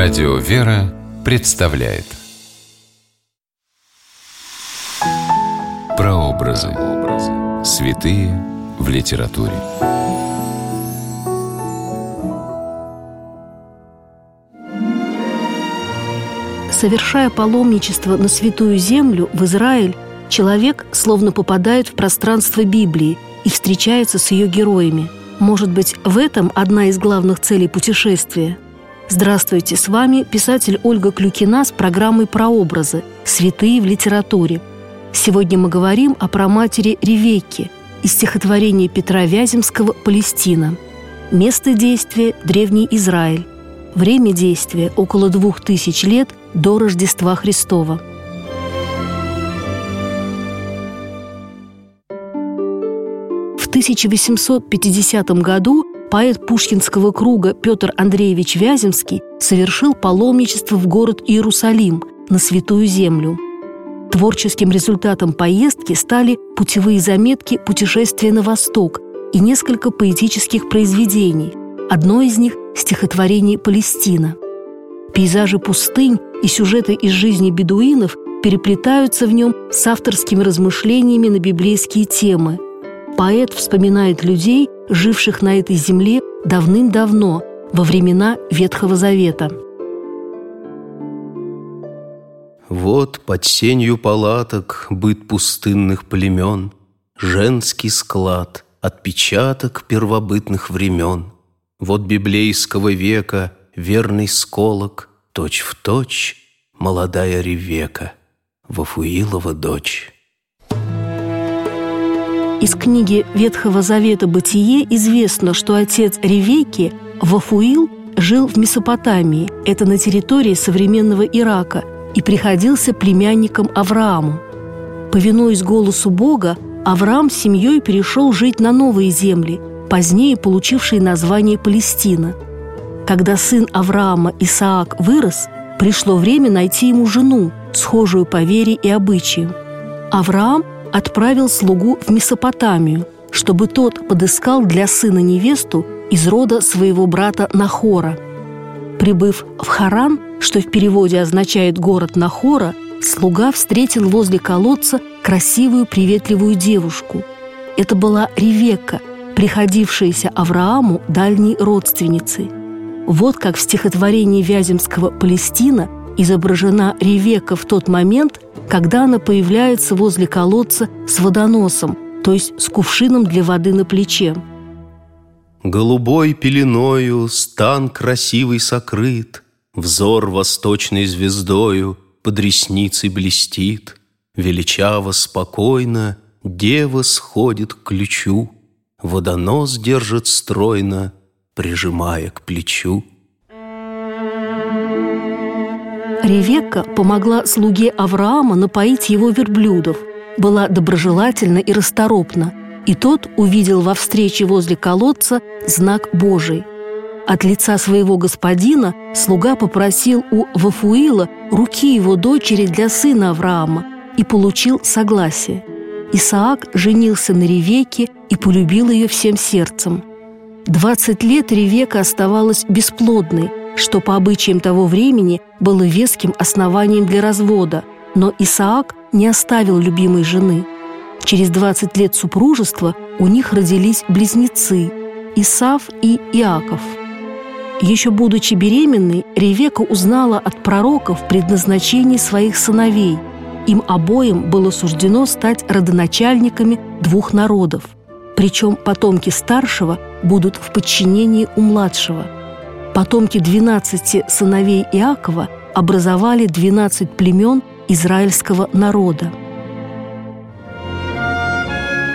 Радио «Вера» представляет Прообразы. Святые в литературе. Совершая паломничество на Святую Землю в Израиль, человек словно попадает в пространство Библии и встречается с ее героями. Может быть, в этом одна из главных целей путешествия – Здравствуйте, с вами писатель Ольга Клюкина с программой «Прообразы. Святые в литературе». Сегодня мы говорим о праматери Ревекке из стихотворения Петра Вяземского «Палестина». Место действия – Древний Израиль. Время действия – около двух тысяч лет до Рождества Христова. В 1850 году поэт Пушкинского круга Петр Андреевич Вяземский совершил паломничество в город Иерусалим на Святую Землю. Творческим результатом поездки стали путевые заметки «Путешествие на восток» и несколько поэтических произведений. Одно из них – стихотворение «Палестина». Пейзажи пустынь и сюжеты из жизни бедуинов переплетаются в нем с авторскими размышлениями на библейские темы. Поэт вспоминает людей, живших на этой земле давным-давно, во времена Ветхого Завета. Вот под сенью палаток быт пустынных племен, Женский склад, отпечаток первобытных времен. Вот библейского века верный сколок, Точь в точь молодая Ревека, Вафуилова дочь. Из книги Ветхого Завета «Бытие» известно, что отец Ревейки, Вафуил, жил в Месопотамии, это на территории современного Ирака, и приходился племянником Аврааму. Повинуясь голосу Бога, Авраам с семьей перешел жить на новые земли, позднее получившие название Палестина. Когда сын Авраама Исаак вырос, пришло время найти ему жену, схожую по вере и обычаям. Авраам – отправил слугу в Месопотамию, чтобы тот подыскал для сына невесту из рода своего брата Нахора. Прибыв в Харан, что в переводе означает «город Нахора», слуга встретил возле колодца красивую приветливую девушку. Это была Ревекка, приходившаяся Аврааму дальней родственницей. Вот как в стихотворении Вяземского «Палестина» изображена Ревека в тот момент, когда она появляется возле колодца с водоносом, то есть с кувшином для воды на плече. Голубой пеленою стан красивый сокрыт, Взор восточной звездою под ресницей блестит, Величаво, спокойно дева сходит к ключу, Водонос держит стройно, прижимая к плечу. Ревекка помогла слуге Авраама напоить его верблюдов, была доброжелательна и расторопна, и тот увидел во встрече возле колодца знак Божий. От лица своего господина слуга попросил у Вафуила руки его дочери для сына Авраама и получил согласие. Исаак женился на Ревеке и полюбил ее всем сердцем. Двадцать лет Ревека оставалась бесплодной, что по обычаям того времени было веским основанием для развода, но Исаак не оставил любимой жены. Через 20 лет супружества у них родились близнецы – Исав и Иаков. Еще будучи беременной, Ревека узнала от пророков предназначение своих сыновей. Им обоим было суждено стать родоначальниками двух народов. Причем потомки старшего будут в подчинении у младшего – Потомки 12 сыновей Иакова образовали 12 племен израильского народа.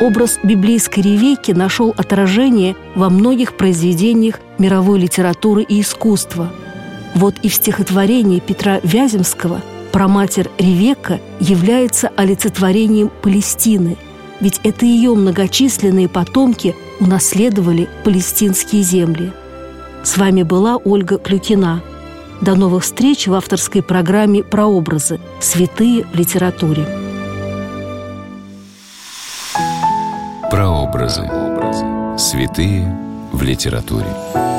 Образ библейской ревейки нашел отражение во многих произведениях мировой литературы и искусства. Вот и в стихотворении Петра Вяземского проматерь Ревека является олицетворением Палестины, ведь это ее многочисленные потомки унаследовали палестинские земли – с вами была Ольга Клюкина. До новых встреч в авторской программе «Прообразы. Святые в литературе». Прообразы. Святые в литературе.